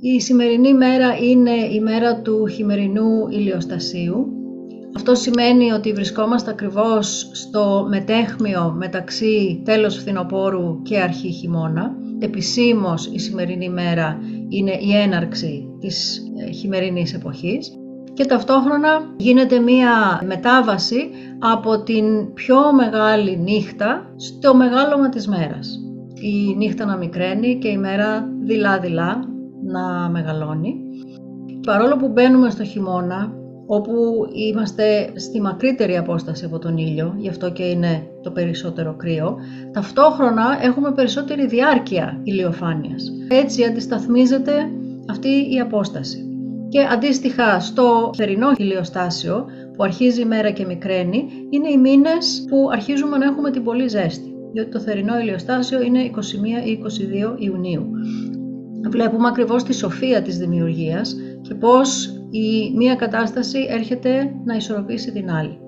Η σημερινή μέρα είναι η μέρα του χειμερινού ηλιοστασίου. Αυτό σημαίνει ότι βρισκόμαστε ακριβώς στο μετέχμιο μεταξύ τέλος φθινοπόρου και αρχή χειμώνα. Επισήμως η σημερινή μέρα είναι η έναρξη της ε, χειμερινής εποχής και ταυτόχρονα γίνεται μία μετάβαση από την πιο μεγάλη νύχτα στο μεγάλωμα της μέρας. Η νύχτα να μικραίνει και η μέρα δειλά-δειλά να μεγαλώνει. Παρόλο που μπαίνουμε στο χειμώνα, όπου είμαστε στη μακρύτερη απόσταση από τον ήλιο, γι' αυτό και είναι το περισσότερο κρύο, ταυτόχρονα έχουμε περισσότερη διάρκεια ηλιοφάνειας. Έτσι αντισταθμίζεται αυτή η απόσταση. Και αντίστοιχα στο θερινό ηλιοστάσιο που αρχίζει η μέρα και μικραίνει, είναι οι μήνες που αρχίζουμε να έχουμε την πολύ ζέστη. Διότι το θερινό ηλιοστάσιο είναι 21 ή 22 Ιουνίου. Βλέπουμε ακριβώς τη σοφία της δημιουργίας και πώς η μία κατάσταση έρχεται να ισορροπήσει την άλλη.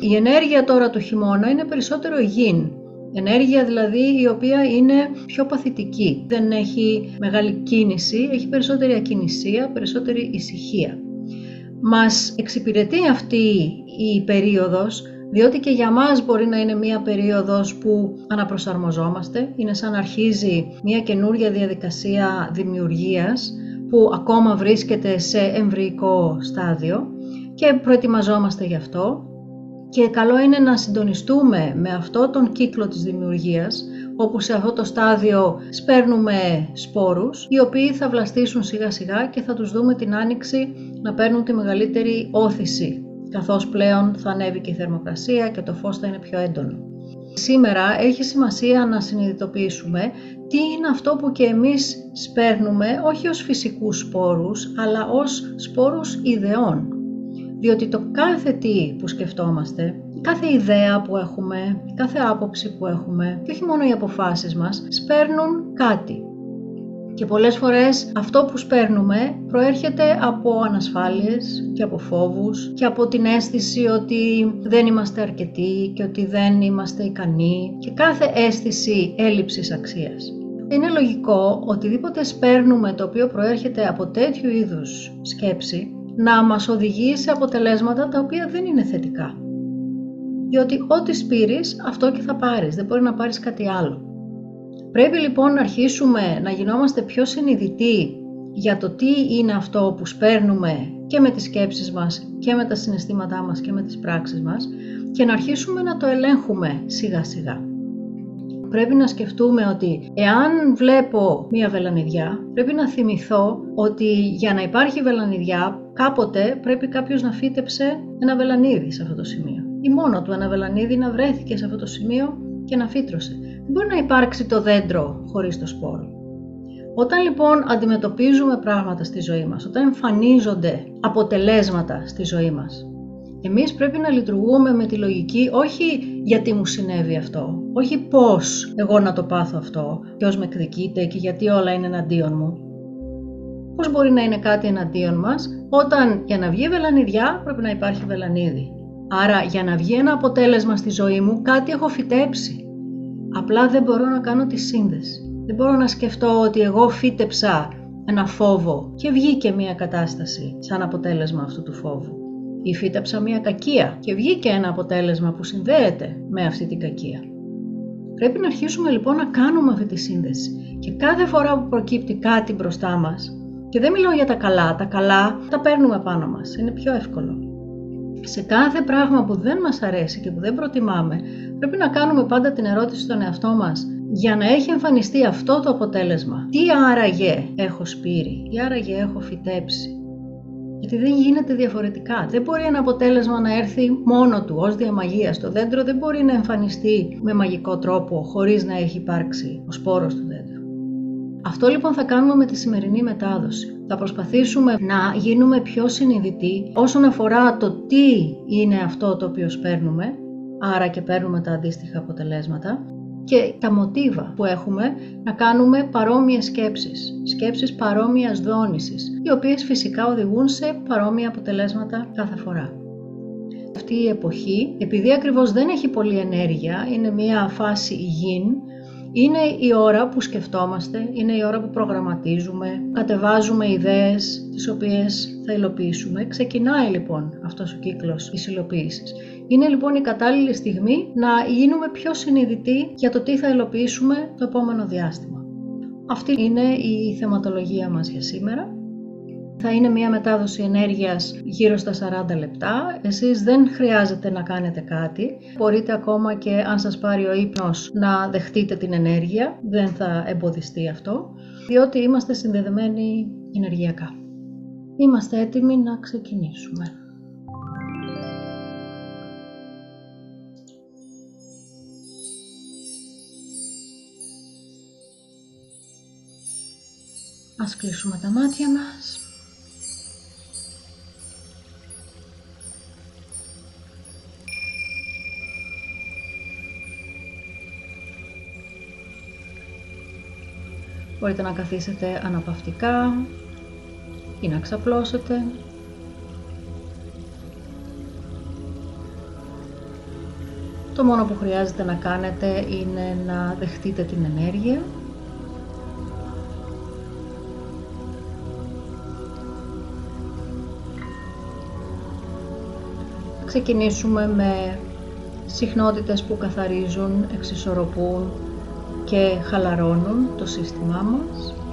Η ενέργεια τώρα του χειμώνα είναι περισσότερο yin, Ενέργεια δηλαδή η οποία είναι πιο παθητική. Δεν έχει μεγάλη κίνηση, έχει περισσότερη ακινησία, περισσότερη ησυχία. Μας εξυπηρετεί αυτή η περίοδος διότι και για μας μπορεί να είναι μία περίοδος που αναπροσαρμοζόμαστε, είναι σαν να αρχίζει μία καινούρια διαδικασία δημιουργίας που ακόμα βρίσκεται σε εμβρυϊκό στάδιο και προετοιμαζόμαστε γι' αυτό. Και καλό είναι να συντονιστούμε με αυτό τον κύκλο της δημιουργίας, όπου σε αυτό το στάδιο σπέρνουμε σπόρους, οι οποίοι θα βλαστήσουν σιγά σιγά και θα τους δούμε την άνοιξη να παίρνουν τη μεγαλύτερη όθηση, καθώς πλέον θα ανέβει και η θερμοκρασία και το φως θα είναι πιο έντονο. Σήμερα έχει σημασία να συνειδητοποιήσουμε τι είναι αυτό που και εμείς σπέρνουμε όχι ως φυσικούς σπόρους, αλλά ως σπόρους ιδεών, διότι το κάθε τι που σκεφτόμαστε, κάθε ιδέα που έχουμε, κάθε άποψη που έχουμε και όχι μόνο οι αποφάσεις μας, σπέρνουν κάτι. Και πολλές φορές αυτό που σπέρνουμε προέρχεται από ανασφάλειες και από φόβους και από την αίσθηση ότι δεν είμαστε αρκετοί και ότι δεν είμαστε ικανοί και κάθε αίσθηση έλλειψης αξίας. Είναι λογικό οτιδήποτε σπέρνουμε το οποίο προέρχεται από τέτοιου είδους σκέψη να μας οδηγεί σε αποτελέσματα τα οποία δεν είναι θετικά. Διότι ό,τι σπείρεις, αυτό και θα πάρεις, δεν μπορεί να πάρεις κάτι άλλο. Πρέπει λοιπόν να αρχίσουμε να γινόμαστε πιο συνειδητοί για το τι είναι αυτό που σπέρνουμε και με τις σκέψεις μας και με τα συναισθήματά μας και με τις πράξεις μας και να αρχίσουμε να το ελέγχουμε σιγά σιγά πρέπει να σκεφτούμε ότι εάν βλέπω μία βελανιδιά, πρέπει να θυμηθώ ότι για να υπάρχει βελανιδιά, κάποτε πρέπει κάποιος να φύτεψε ένα βελανίδι σε αυτό το σημείο. Ή μόνο του ένα βελανίδι να βρέθηκε σε αυτό το σημείο και να φύτρωσε. Δεν μπορεί να υπάρξει το δέντρο χωρίς το σπόρο. Όταν λοιπόν αντιμετωπίζουμε πράγματα στη ζωή μας, όταν εμφανίζονται αποτελέσματα στη ζωή μας, εμείς πρέπει να λειτουργούμε με τη λογική όχι γιατί μου συνέβη αυτό, όχι πώς εγώ να το πάθω αυτό, ποιος με εκδικείται και γιατί όλα είναι εναντίον μου. Πώς μπορεί να είναι κάτι εναντίον μας όταν για να βγει βελανιδιά πρέπει να υπάρχει βελανίδι. Άρα για να βγει ένα αποτέλεσμα στη ζωή μου κάτι έχω φυτέψει. Απλά δεν μπορώ να κάνω τη σύνδεση. Δεν μπορώ να σκεφτώ ότι εγώ φύτεψα ένα φόβο και βγήκε μια κατάσταση σαν αποτέλεσμα αυτού του φόβου ή φύταψα μια κακία και βγήκε ένα αποτέλεσμα που συνδέεται με αυτή την κακία. Πρέπει να αρχίσουμε λοιπόν να κάνουμε αυτή τη σύνδεση και κάθε φορά που προκύπτει κάτι μπροστά μας και δεν μιλάω για τα καλά, τα καλά τα παίρνουμε πάνω μας, είναι πιο εύκολο. Σε κάθε πράγμα που δεν μας αρέσει και που δεν προτιμάμε, πρέπει να κάνουμε πάντα την ερώτηση στον εαυτό μας για να έχει εμφανιστεί αυτό το αποτέλεσμα. Τι άραγε έχω σπείρει, τι άραγε έχω φυτέψει, γιατί δεν γίνεται διαφορετικά. Δεν μπορεί ένα αποτέλεσμα να έρθει μόνο του ως διαμαγεία. Το δέντρο δεν μπορεί να εμφανιστεί με μαγικό τρόπο χωρίς να έχει υπάρξει ο σπόρος του δέντρου. Αυτό λοιπόν θα κάνουμε με τη σημερινή μετάδοση. Θα προσπαθήσουμε να γίνουμε πιο συνειδητοί όσον αφορά το τι είναι αυτό το οποίο παίρνουμε, άρα και παίρνουμε τα αντίστοιχα αποτελέσματα και τα μοτίβα που έχουμε να κάνουμε παρόμοιες σκέψεις, σκέψεις παρόμοιας δόνησης, οι οποίες φυσικά οδηγούν σε παρόμοια αποτελέσματα κάθε φορά. Αυτή η εποχή, επειδή ακριβώς δεν έχει πολλή ενέργεια, είναι μια φάση υγιήν, Είναι η ώρα που σκεφτόμαστε, είναι η ώρα που προγραμματίζουμε, κατεβάζουμε ιδέες τις οποίες θα υλοποιήσουμε. Ξεκινάει λοιπόν αυτός ο κύκλος της υλοποίησης. Είναι λοιπόν η κατάλληλη στιγμή να γίνουμε πιο συνειδητοί για το τι θα υλοποιήσουμε το επόμενο διάστημα. Αυτή είναι η θεματολογία μας για σήμερα. Θα είναι μια μετάδοση ενέργειας γύρω στα 40 λεπτά. Εσείς δεν χρειάζεται να κάνετε κάτι. Μπορείτε ακόμα και αν σας πάρει ο ύπνος να δεχτείτε την ενέργεια. Δεν θα εμποδιστεί αυτό, διότι είμαστε συνδεδεμένοι ενεργειακά. Είμαστε έτοιμοι να ξεκινήσουμε. Ας κλείσουμε τα μάτια μας. Μπορείτε να καθίσετε αναπαυτικά ή να ξαπλώσετε. Το μόνο που χρειάζεται να κάνετε είναι να δεχτείτε την ενέργεια ξεκινήσουμε με συχνότητες που καθαρίζουν, εξισορροπούν και χαλαρώνουν το σύστημά μας.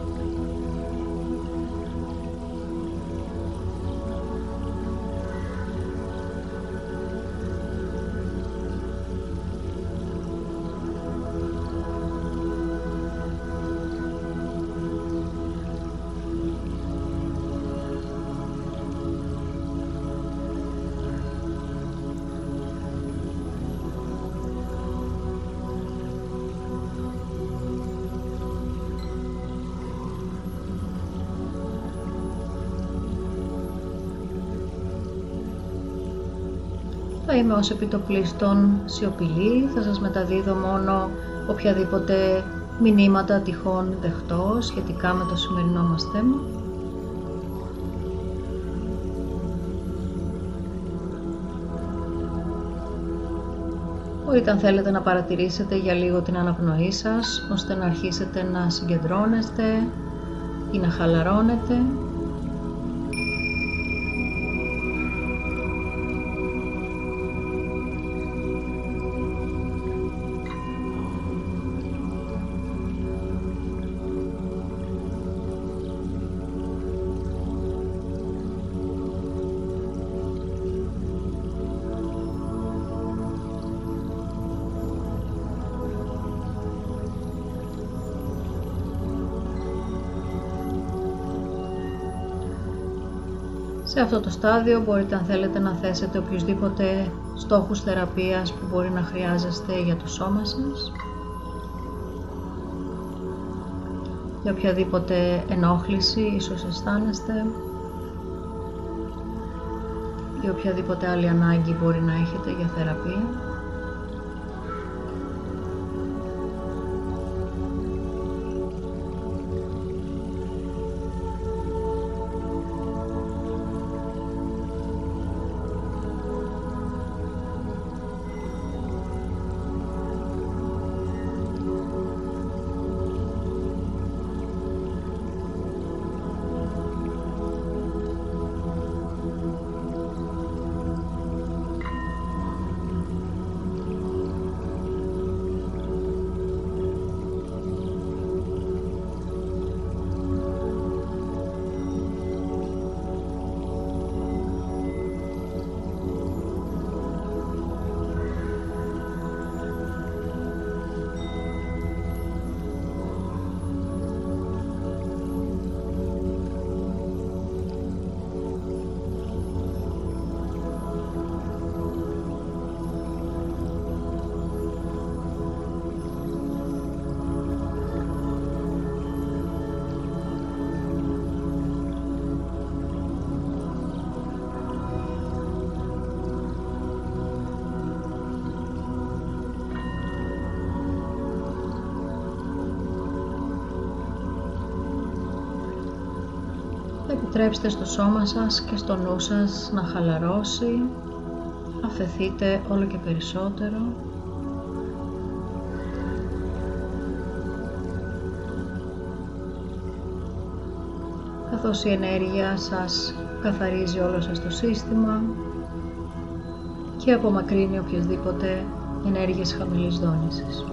Θα είμαι ως επιτοπλίστων σιωπηλή, θα σας μεταδίδω μόνο οποιαδήποτε μηνύματα τυχόν δεχτώ σχετικά με το σημερινό μας θέμα. Μπορείτε αν θέλετε να παρατηρήσετε για λίγο την αναπνοή σας, ώστε να αρχίσετε να συγκεντρώνεστε ή να χαλαρώνετε Σε αυτό το στάδιο μπορείτε αν θέλετε να θέσετε οποιουσδήποτε στόχους θεραπείας που μπορεί να χρειάζεστε για το σώμα σας. Για οποιαδήποτε ενόχληση ίσως αισθάνεστε. Για οποιαδήποτε άλλη ανάγκη μπορεί να έχετε για θεραπεία. Επιτρέψτε στο σώμα σας και στο νου σας να χαλαρώσει. Αφεθείτε όλο και περισσότερο. Καθώς η ενέργεια σας καθαρίζει όλο σας το σύστημα και απομακρύνει οποιασδήποτε ενέργειες χαμηλής δόνησης.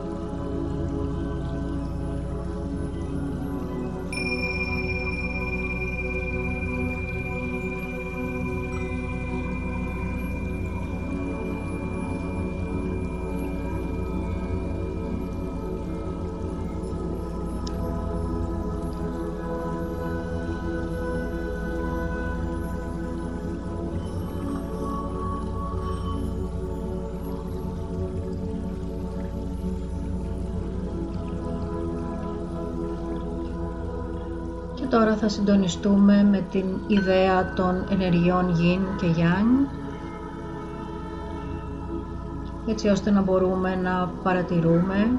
Θα συντονιστούμε με την ιδέα των ενεργειών Yin και Yang έτσι ώστε να μπορούμε να παρατηρούμε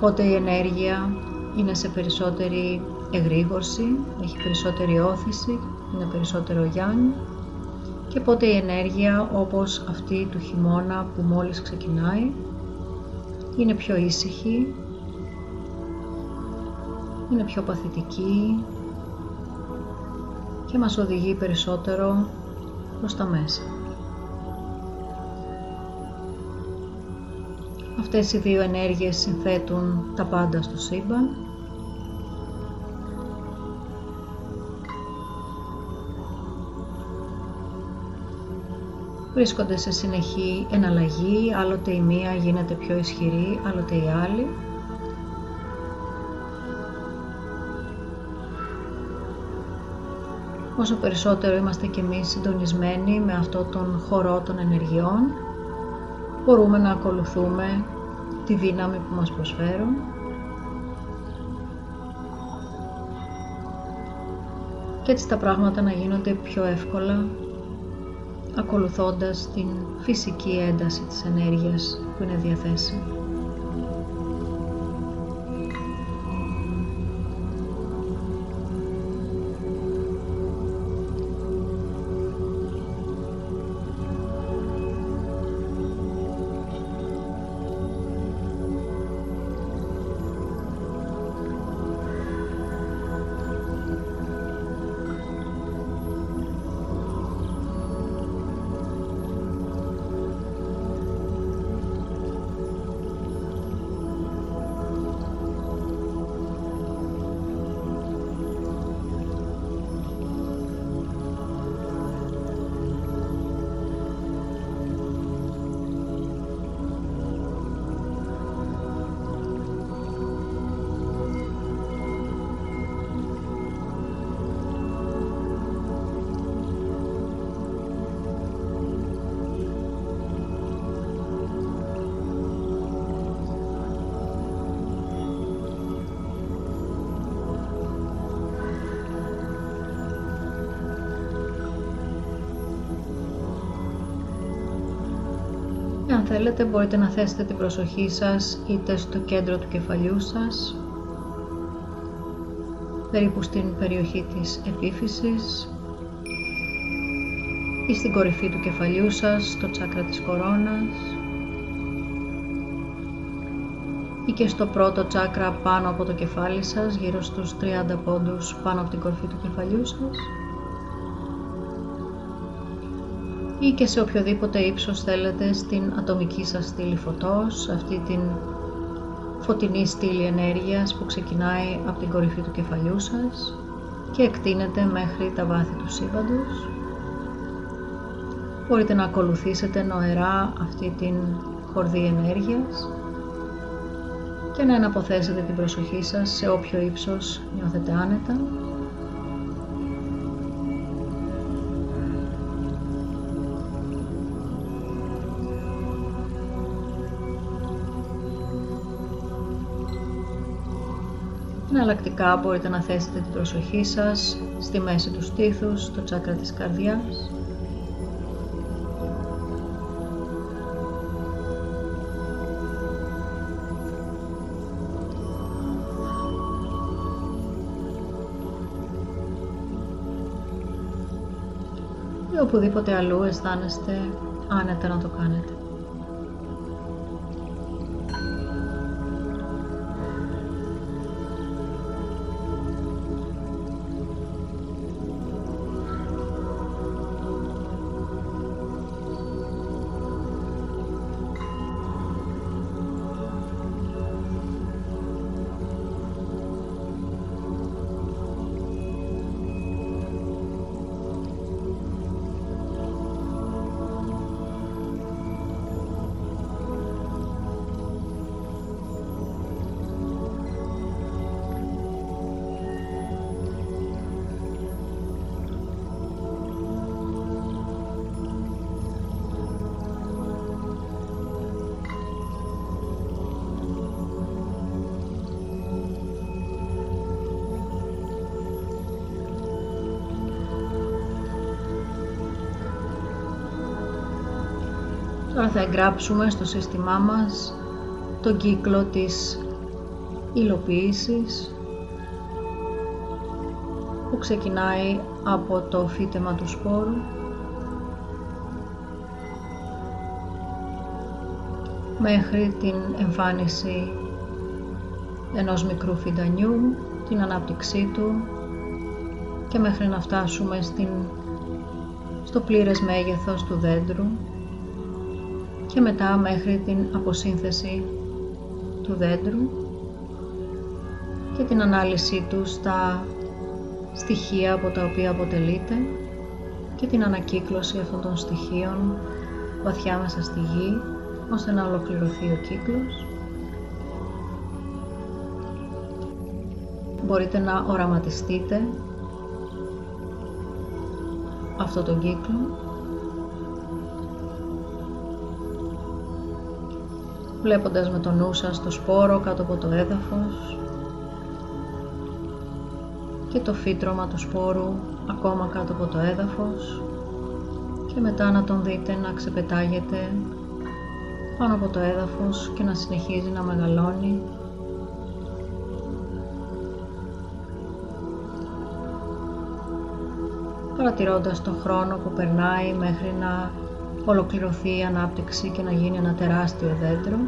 πότε η ενέργεια είναι σε περισσότερη εγρήγορση, έχει περισσότερη όθηση, είναι περισσότερο Yang και πότε η ενέργεια όπως αυτή του χειμώνα που μόλις ξεκινάει είναι πιο ήσυχη, είναι πιο παθητική, και μας οδηγεί περισσότερο προς τα μέσα. Αυτές οι δύο ενέργειες συνθέτουν τα πάντα στο σύμπαν. Βρίσκονται σε συνεχή εναλλαγή, άλλοτε η μία γίνεται πιο ισχυρή, άλλοτε η άλλη όσο περισσότερο είμαστε κι εμείς συντονισμένοι με αυτό τον χορό των ενεργειών, μπορούμε να ακολουθούμε τη δύναμη που μας προσφέρουν και έτσι τα πράγματα να γίνονται πιο εύκολα ακολουθώντας την φυσική ένταση της ενέργειας που είναι διαθέσιμη. Θέλετε μπορείτε να θέσετε την προσοχή σας είτε στο κέντρο του κεφαλιού σας, περίπου στην περιοχή της επίφυσης ή στην κορυφή του κεφαλιού σας, στο τσάκρα της κορώνας ή και στο πρώτο τσάκρα πάνω από το κεφάλι σας, γύρω στους 30 πόντους πάνω από την κορυφή του κεφαλιού σας ή και σε οποιοδήποτε ύψος θέλετε στην ατομική σας στήλη φωτός, αυτή την φωτεινή στήλη ενέργειας που ξεκινάει από την κορυφή του κεφαλιού σας και εκτείνεται μέχρι τα βάθη του σύμπαντος. Μπορείτε να ακολουθήσετε νοερά αυτή την χορδή ενέργειας και να εναποθέσετε την προσοχή σας σε όποιο ύψος νιώθετε άνετα Εναλλακτικά μπορείτε να θέσετε την προσοχή σας στη μέση του στήθους, στο τσάκρα της καρδιάς. ή οπουδήποτε αλλού αισθάνεστε άνετα να το κάνετε. Τώρα θα εγγράψουμε στο σύστημά μας τον κύκλο της υλοποίησης που ξεκινάει από το φύτεμα του σπόρου. Μέχρι την εμφάνιση ενός μικρού φυντανιού, την ανάπτυξή του και μέχρι να φτάσουμε στην, στο πλήρες μέγεθος του δέντρου και μετά μέχρι την αποσύνθεση του δέντρου και την ανάλυση του στα στοιχεία από τα οποία αποτελείται και την ανακύκλωση αυτών των στοιχείων βαθιά μέσα στη γη ώστε να ολοκληρωθεί ο κύκλος. Μπορείτε να οραματιστείτε αυτό τον κύκλο βλέποντας με το νου σας το σπόρο κάτω από το έδαφος και το φύτρωμα του σπόρου ακόμα κάτω από το έδαφος και μετά να τον δείτε να ξεπετάγεται πάνω από το έδαφος και να συνεχίζει να μεγαλώνει. Παρατηρώντας το χρόνο που περνάει μέχρι να ολοκληρωθεί η ανάπτυξη και να γίνει ένα τεράστιο δέντρο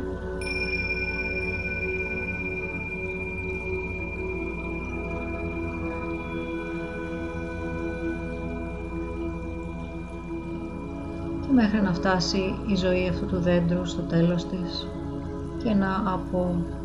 μέχρι να φτάσει η ζωή αυτού του δέντρου στο τέλος της και να αποσυντεθεί.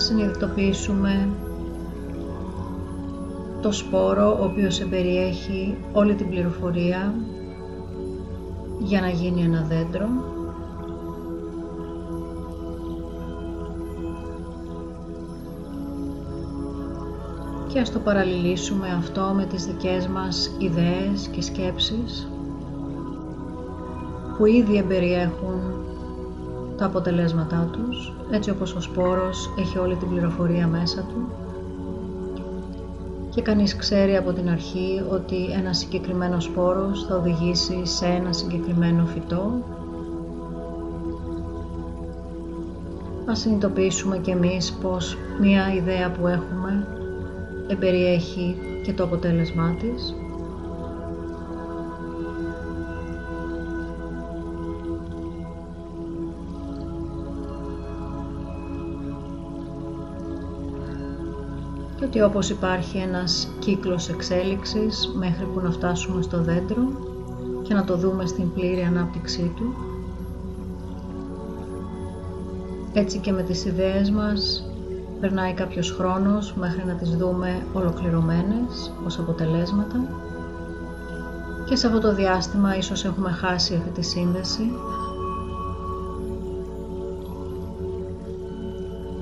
Συνειδητοποιήσουμε το σπόρο ο οποίος εμπεριέχει όλη την πληροφορία για να γίνει ένα δέντρο. Και ας το παραλληλήσουμε αυτό με τις δικές μας ιδέες και σκέψεις που ήδη εμπεριέχουν τα αποτελέσματά τους, έτσι όπως ο σπόρος έχει όλη την πληροφορία μέσα του και κανείς ξέρει από την αρχή ότι ένα συγκεκριμένο σπόρος θα οδηγήσει σε ένα συγκεκριμένο φυτό. Ας συνειδητοποιήσουμε και εμείς πως μία ιδέα που έχουμε εμπεριέχει και το αποτέλεσμά της. Και ότι όπως υπάρχει ένας κύκλος εξέλιξης μέχρι που να φτάσουμε στο δέντρο και να το δούμε στην πλήρη ανάπτυξή του. Έτσι και με τις ιδέες μας περνάει κάποιος χρόνος μέχρι να τις δούμε ολοκληρωμένες ως αποτελέσματα και σε αυτό το διάστημα ίσως έχουμε χάσει αυτή τη σύνδεση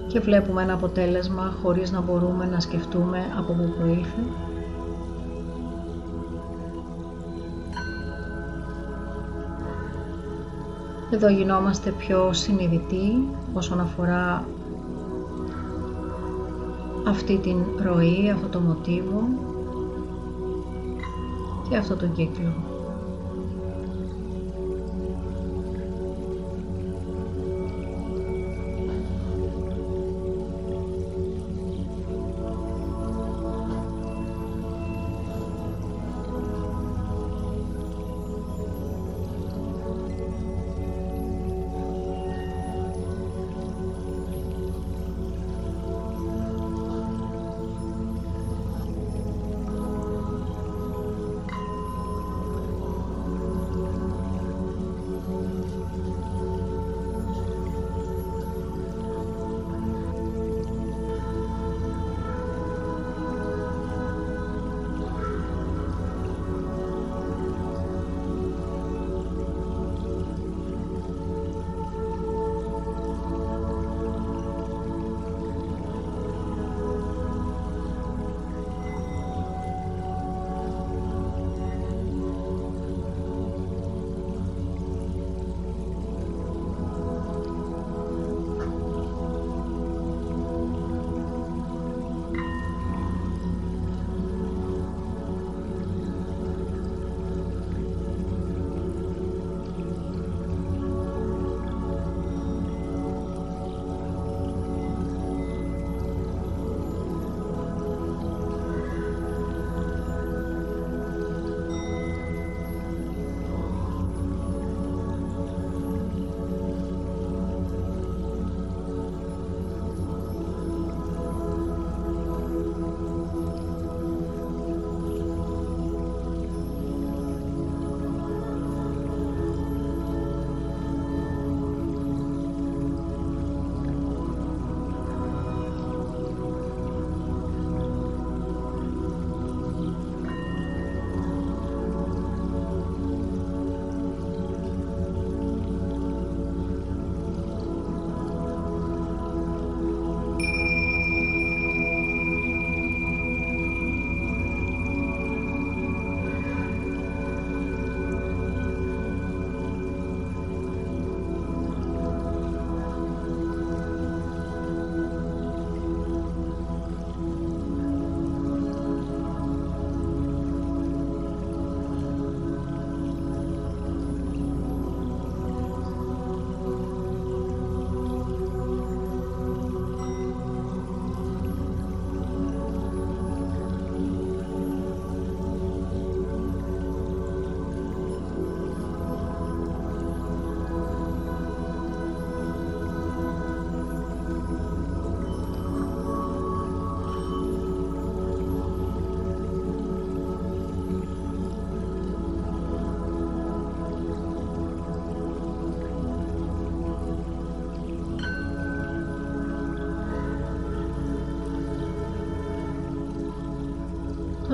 και βλέπουμε ένα αποτέλεσμα χωρίς να μπορούμε να σκεφτούμε από πού προήλθε. Εδώ γινόμαστε πιο συνειδητοί όσον αφορά αυτή την ροή, αυτό το μοτίβο και αυτό το κύκλο.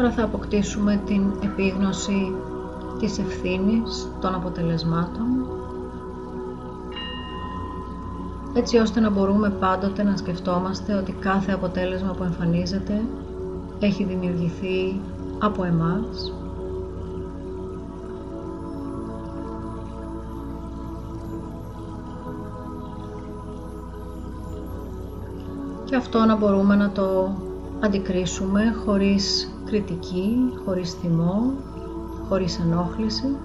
Τώρα θα αποκτήσουμε την επίγνωση της ευθύνης των αποτελεσμάτων έτσι ώστε να μπορούμε πάντοτε να σκεφτόμαστε ότι κάθε αποτέλεσμα που εμφανίζεται έχει δημιουργηθεί από εμάς. Και αυτό να μπορούμε να το αντικρίσουμε χωρίς κριτική, χωρίς θυμό, χωρίς ενόχληση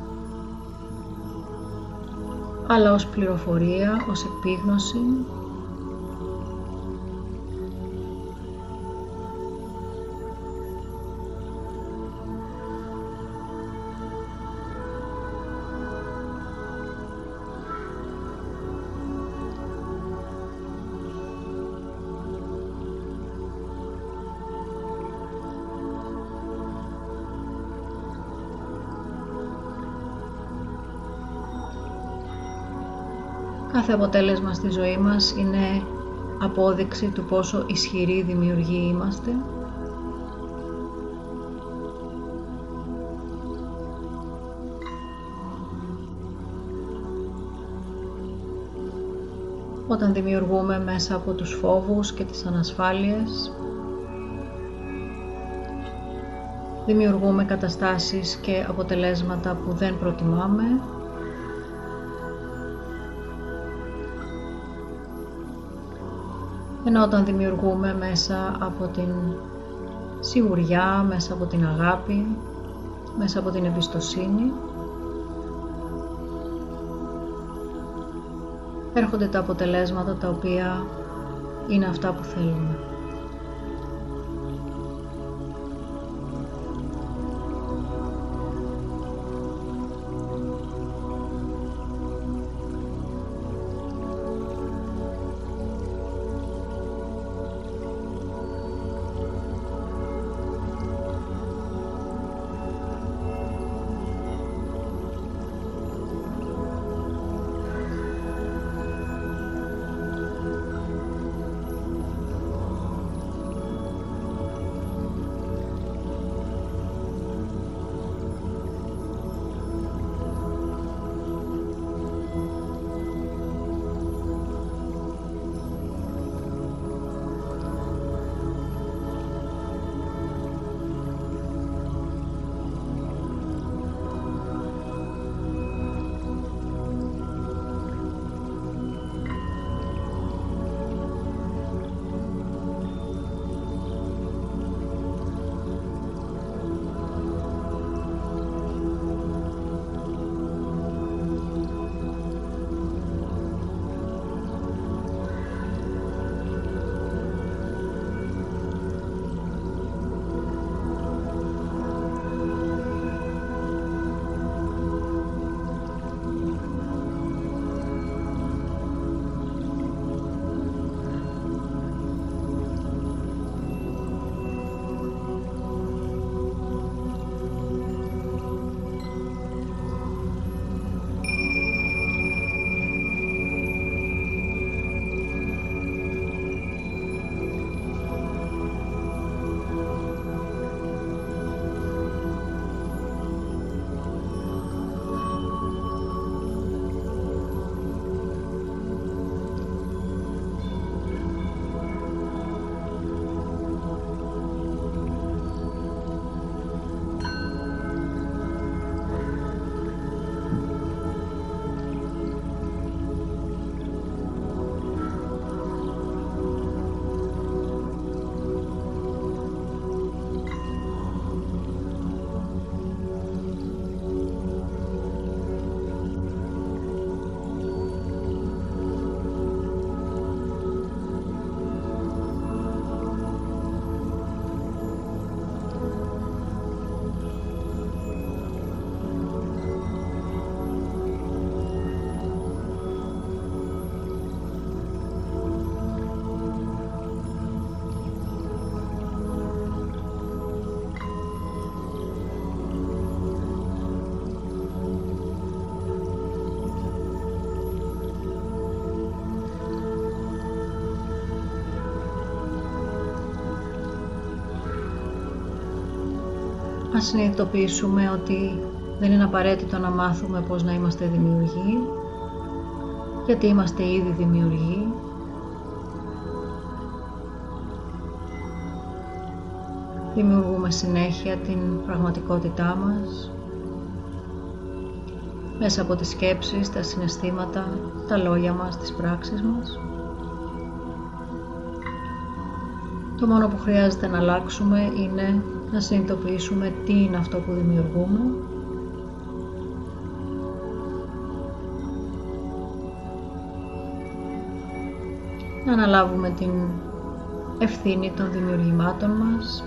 αλλά ως πληροφορία, ως επίγνωση Κάθε αποτέλεσμα στη ζωή μας είναι απόδειξη του πόσο ισχυροί δημιουργοί είμαστε. Όταν δημιουργούμε μέσα από τους φόβους και τις ανασφάλειες, δημιουργούμε καταστάσεις και αποτελέσματα που δεν προτιμάμε ενώ όταν δημιουργούμε μέσα από την σιγουριά, μέσα από την αγάπη, μέσα από την εμπιστοσύνη έρχονται τα αποτελέσματα τα οποία είναι αυτά που θέλουμε. Να συνειδητοποιήσουμε ότι δεν είναι απαραίτητο να μάθουμε πώς να είμαστε δημιουργοί, γιατί είμαστε ήδη δημιουργοί. Δημιουργούμε συνέχεια την πραγματικότητά μας μέσα από τις σκέψεις, τα συναισθήματα, τα λόγια μας, τις πράξεις μας. Το μόνο που χρειάζεται να αλλάξουμε είναι να συνειδητοποιήσουμε τι είναι αυτό που δημιουργούμε. Να αναλάβουμε την ευθύνη των δημιουργημάτων μας.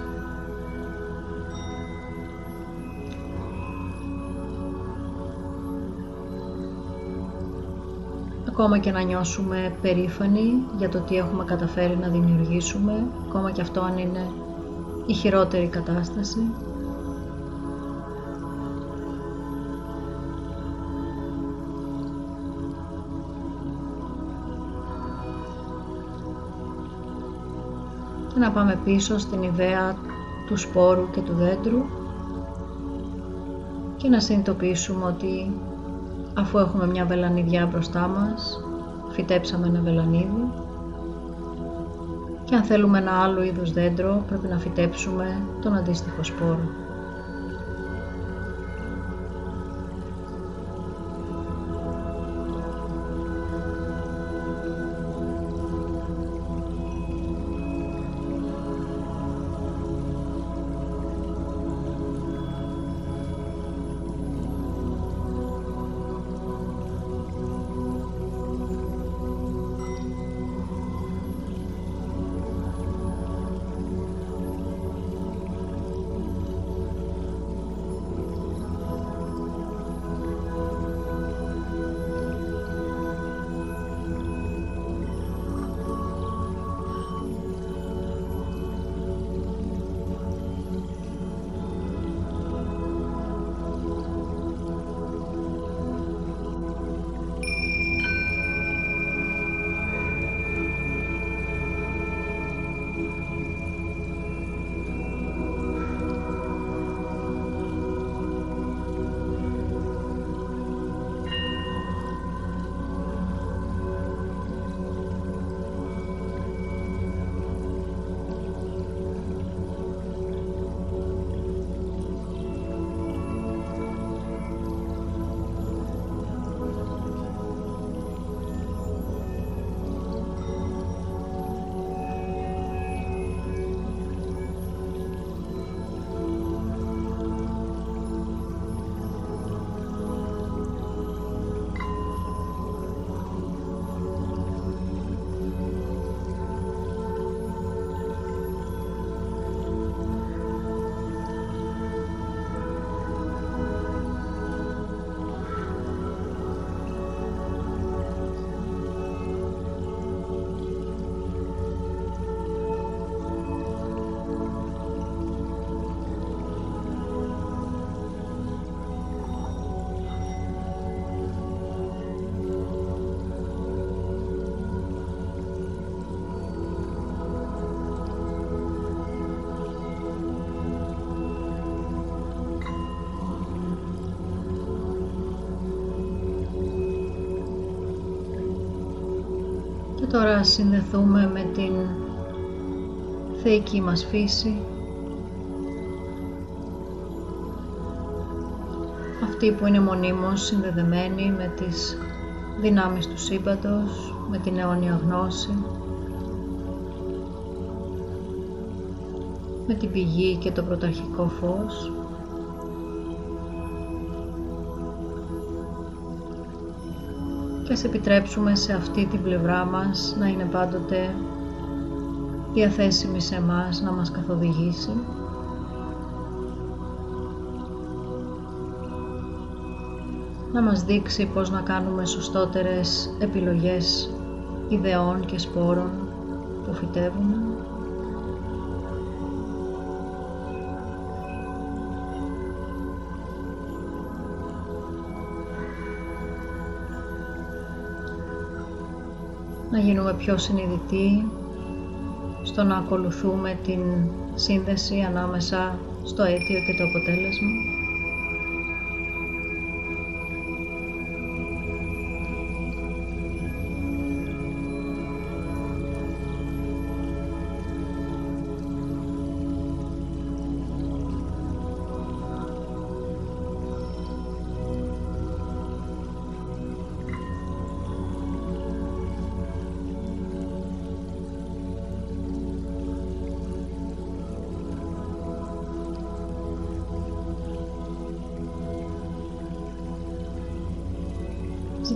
Ακόμα και να νιώσουμε περήφανοι για το τι έχουμε καταφέρει να δημιουργήσουμε, ακόμα και αυτό αν είναι η χειρότερη κατάσταση. Και να πάμε πίσω στην ιδέα του σπόρου και του δέντρου και να συνειδητοποιήσουμε ότι Αφού έχουμε μια βελανιδιά μπροστά μας, φυτέψαμε ένα βελανίδι και αν θέλουμε ένα άλλο είδους δέντρο πρέπει να φυτέψουμε τον αντίστοιχο σπόρο. Τώρα συνδεθούμε με την θεϊκή μας φύση. Αυτή που είναι μονίμως συνδεδεμένη με τις δυνάμεις του σύμπαντος, με την αιώνια γνώση με την πηγή και το πρωταρχικό φως και ας επιτρέψουμε σε αυτή την πλευρά μας να είναι πάντοτε διαθέσιμη σε μας να μας καθοδηγήσει. Να μας δείξει πώς να κάνουμε σωστότερες επιλογές ιδεών και σπόρων που φυτεύουμε. Γίνουμε πιο συνειδητοί στο να ακολουθούμε την σύνδεση ανάμεσα στο αίτιο και το αποτέλεσμα.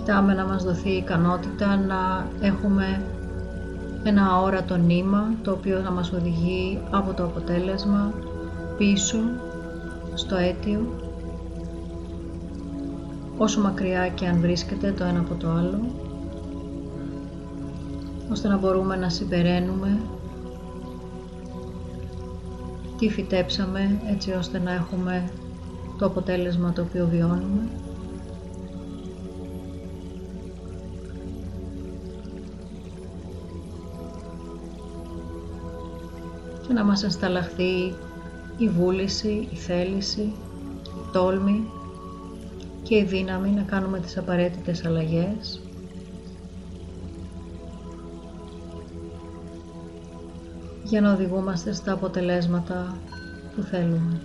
Ζητάμε να μας δοθεί η ικανότητα να έχουμε ένα αόρατο νήμα το οποίο να μας οδηγεί από το αποτέλεσμα πίσω στο αίτιο όσο μακριά και αν βρίσκεται το ένα από το άλλο ώστε να μπορούμε να συμπεραίνουμε τι φυτέψαμε έτσι ώστε να έχουμε το αποτέλεσμα το οποίο βιώνουμε. Και να μας ενσταλλαχθεί η βούληση, η θέληση, η τόλμη και η δύναμη να κάνουμε τις απαραίτητες αλλαγές για να οδηγούμαστε στα αποτελέσματα που θέλουμε.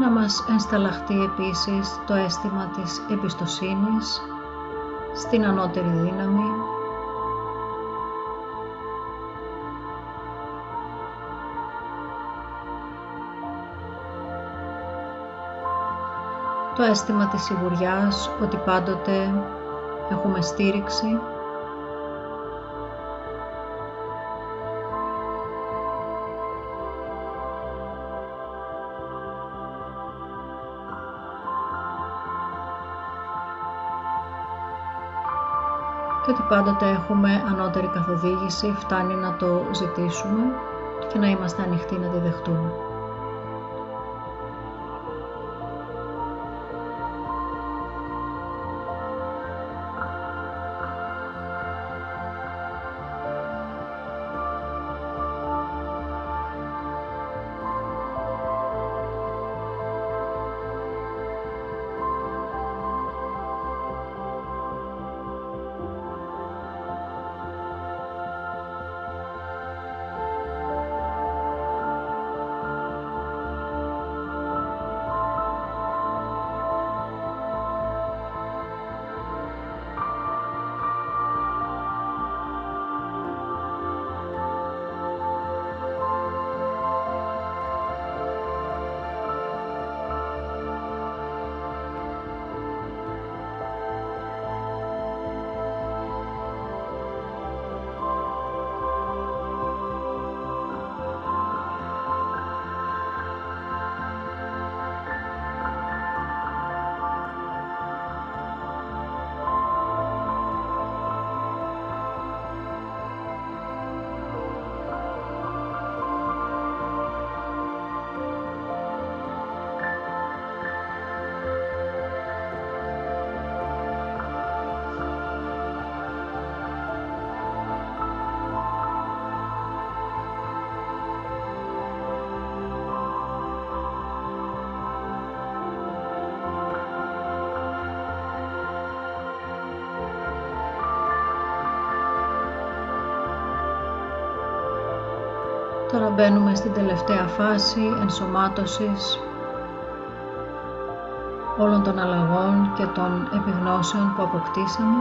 Να μας ενσταλλαχτεί επίσης το αίσθημα της εμπιστοσύνης στην ανώτερη δύναμη. Το αίσθημα της σιγουριάς ότι πάντοτε έχουμε στήριξη και ότι πάντοτε έχουμε ανώτερη καθοδήγηση, φτάνει να το ζητήσουμε και να είμαστε ανοιχτοί να τη δεχτούμε. Τώρα μπαίνουμε στην τελευταία φάση ενσωμάτωσης όλων των αλλαγών και των επιγνώσεων που αποκτήσαμε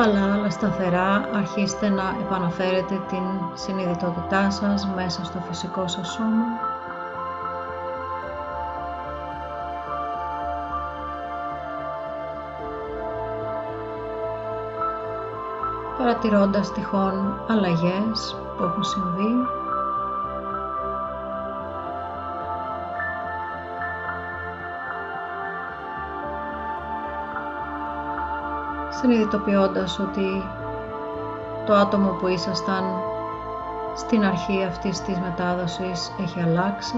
απαλά αλλά σταθερά αρχίστε να επαναφέρετε την συνειδητότητά σας μέσα στο φυσικό σας σώμα. Παρατηρώντας τυχόν αλλαγές που έχουν συμβεί συνειδητοποιώντας ότι το άτομο που ήσασταν στην αρχή αυτής της μετάδοσης έχει αλλάξει.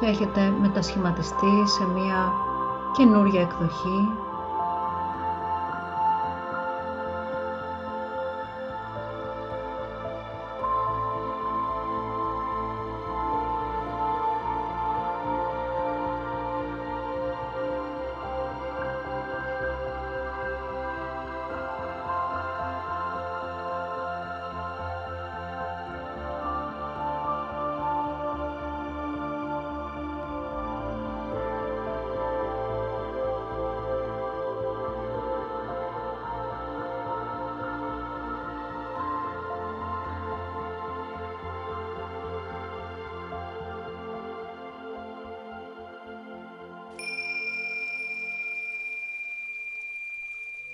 Και έχετε μετασχηματιστεί σε μια καινούρια εκδοχή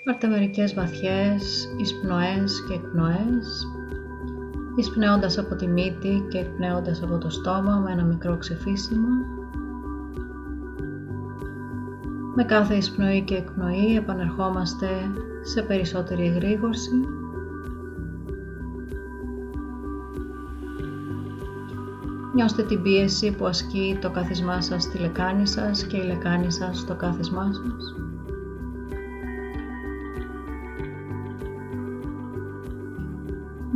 Πάρτε μερικές βαθιές εισπνοές και εκπνοές, εισπνέοντας από τη μύτη και εκπνέοντας από το στόμα με ένα μικρό ξεφύσιμο. Με κάθε εισπνοή και εκπνοή επανερχόμαστε σε περισσότερη εγρήγορση. Νιώστε την πίεση που ασκεί το κάθισμά σας στη λεκάνη σας και η λεκάνη σας στο κάθισμά σας.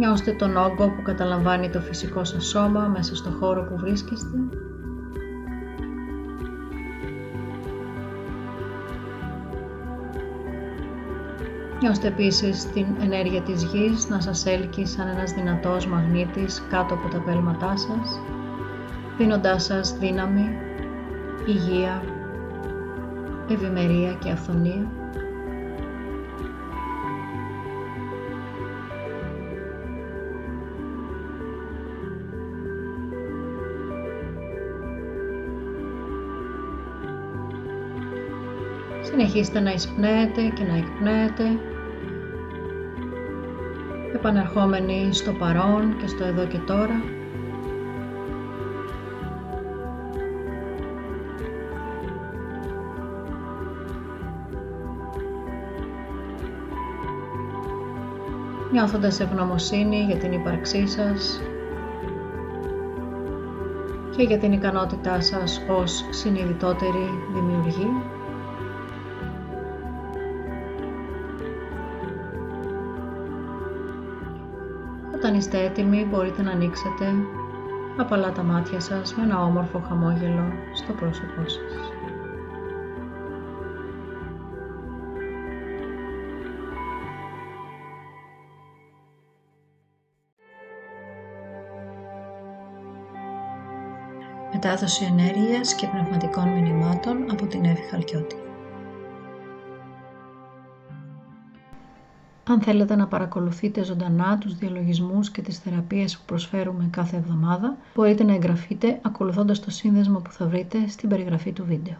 Νιώστε τον όγκο που καταλαμβάνει το φυσικό σας σώμα μέσα στο χώρο που βρίσκεστε. Νιώστε επίσης την ενέργεια της γης να σας έλκει σαν ένας δυνατός μαγνήτης κάτω από τα πέλματά σας, δίνοντάς σας δύναμη, υγεία, ευημερία και αυθονία. Συνεχίστε να εισπνέετε και να εκπνέετε επανερχόμενοι στο παρόν και στο εδώ και τώρα. νιώθοντας ευγνωμοσύνη για την ύπαρξή σας και για την ικανότητά σας ως συνειδητότερη δημιουργή. είστε έτοιμοι μπορείτε να ανοίξετε απαλά τα μάτια σας με ένα όμορφο χαμόγελο στο πρόσωπό σας. Μετάδοση ενέργειας και πνευματικών μηνυμάτων από την Εύη Χαλκιώτη. Αν θέλετε να παρακολουθείτε ζωντανά τους διαλογισμούς και τις θεραπείες που προσφέρουμε κάθε εβδομάδα, μπορείτε να εγγραφείτε ακολουθώντας το σύνδεσμο που θα βρείτε στην περιγραφή του βίντεο.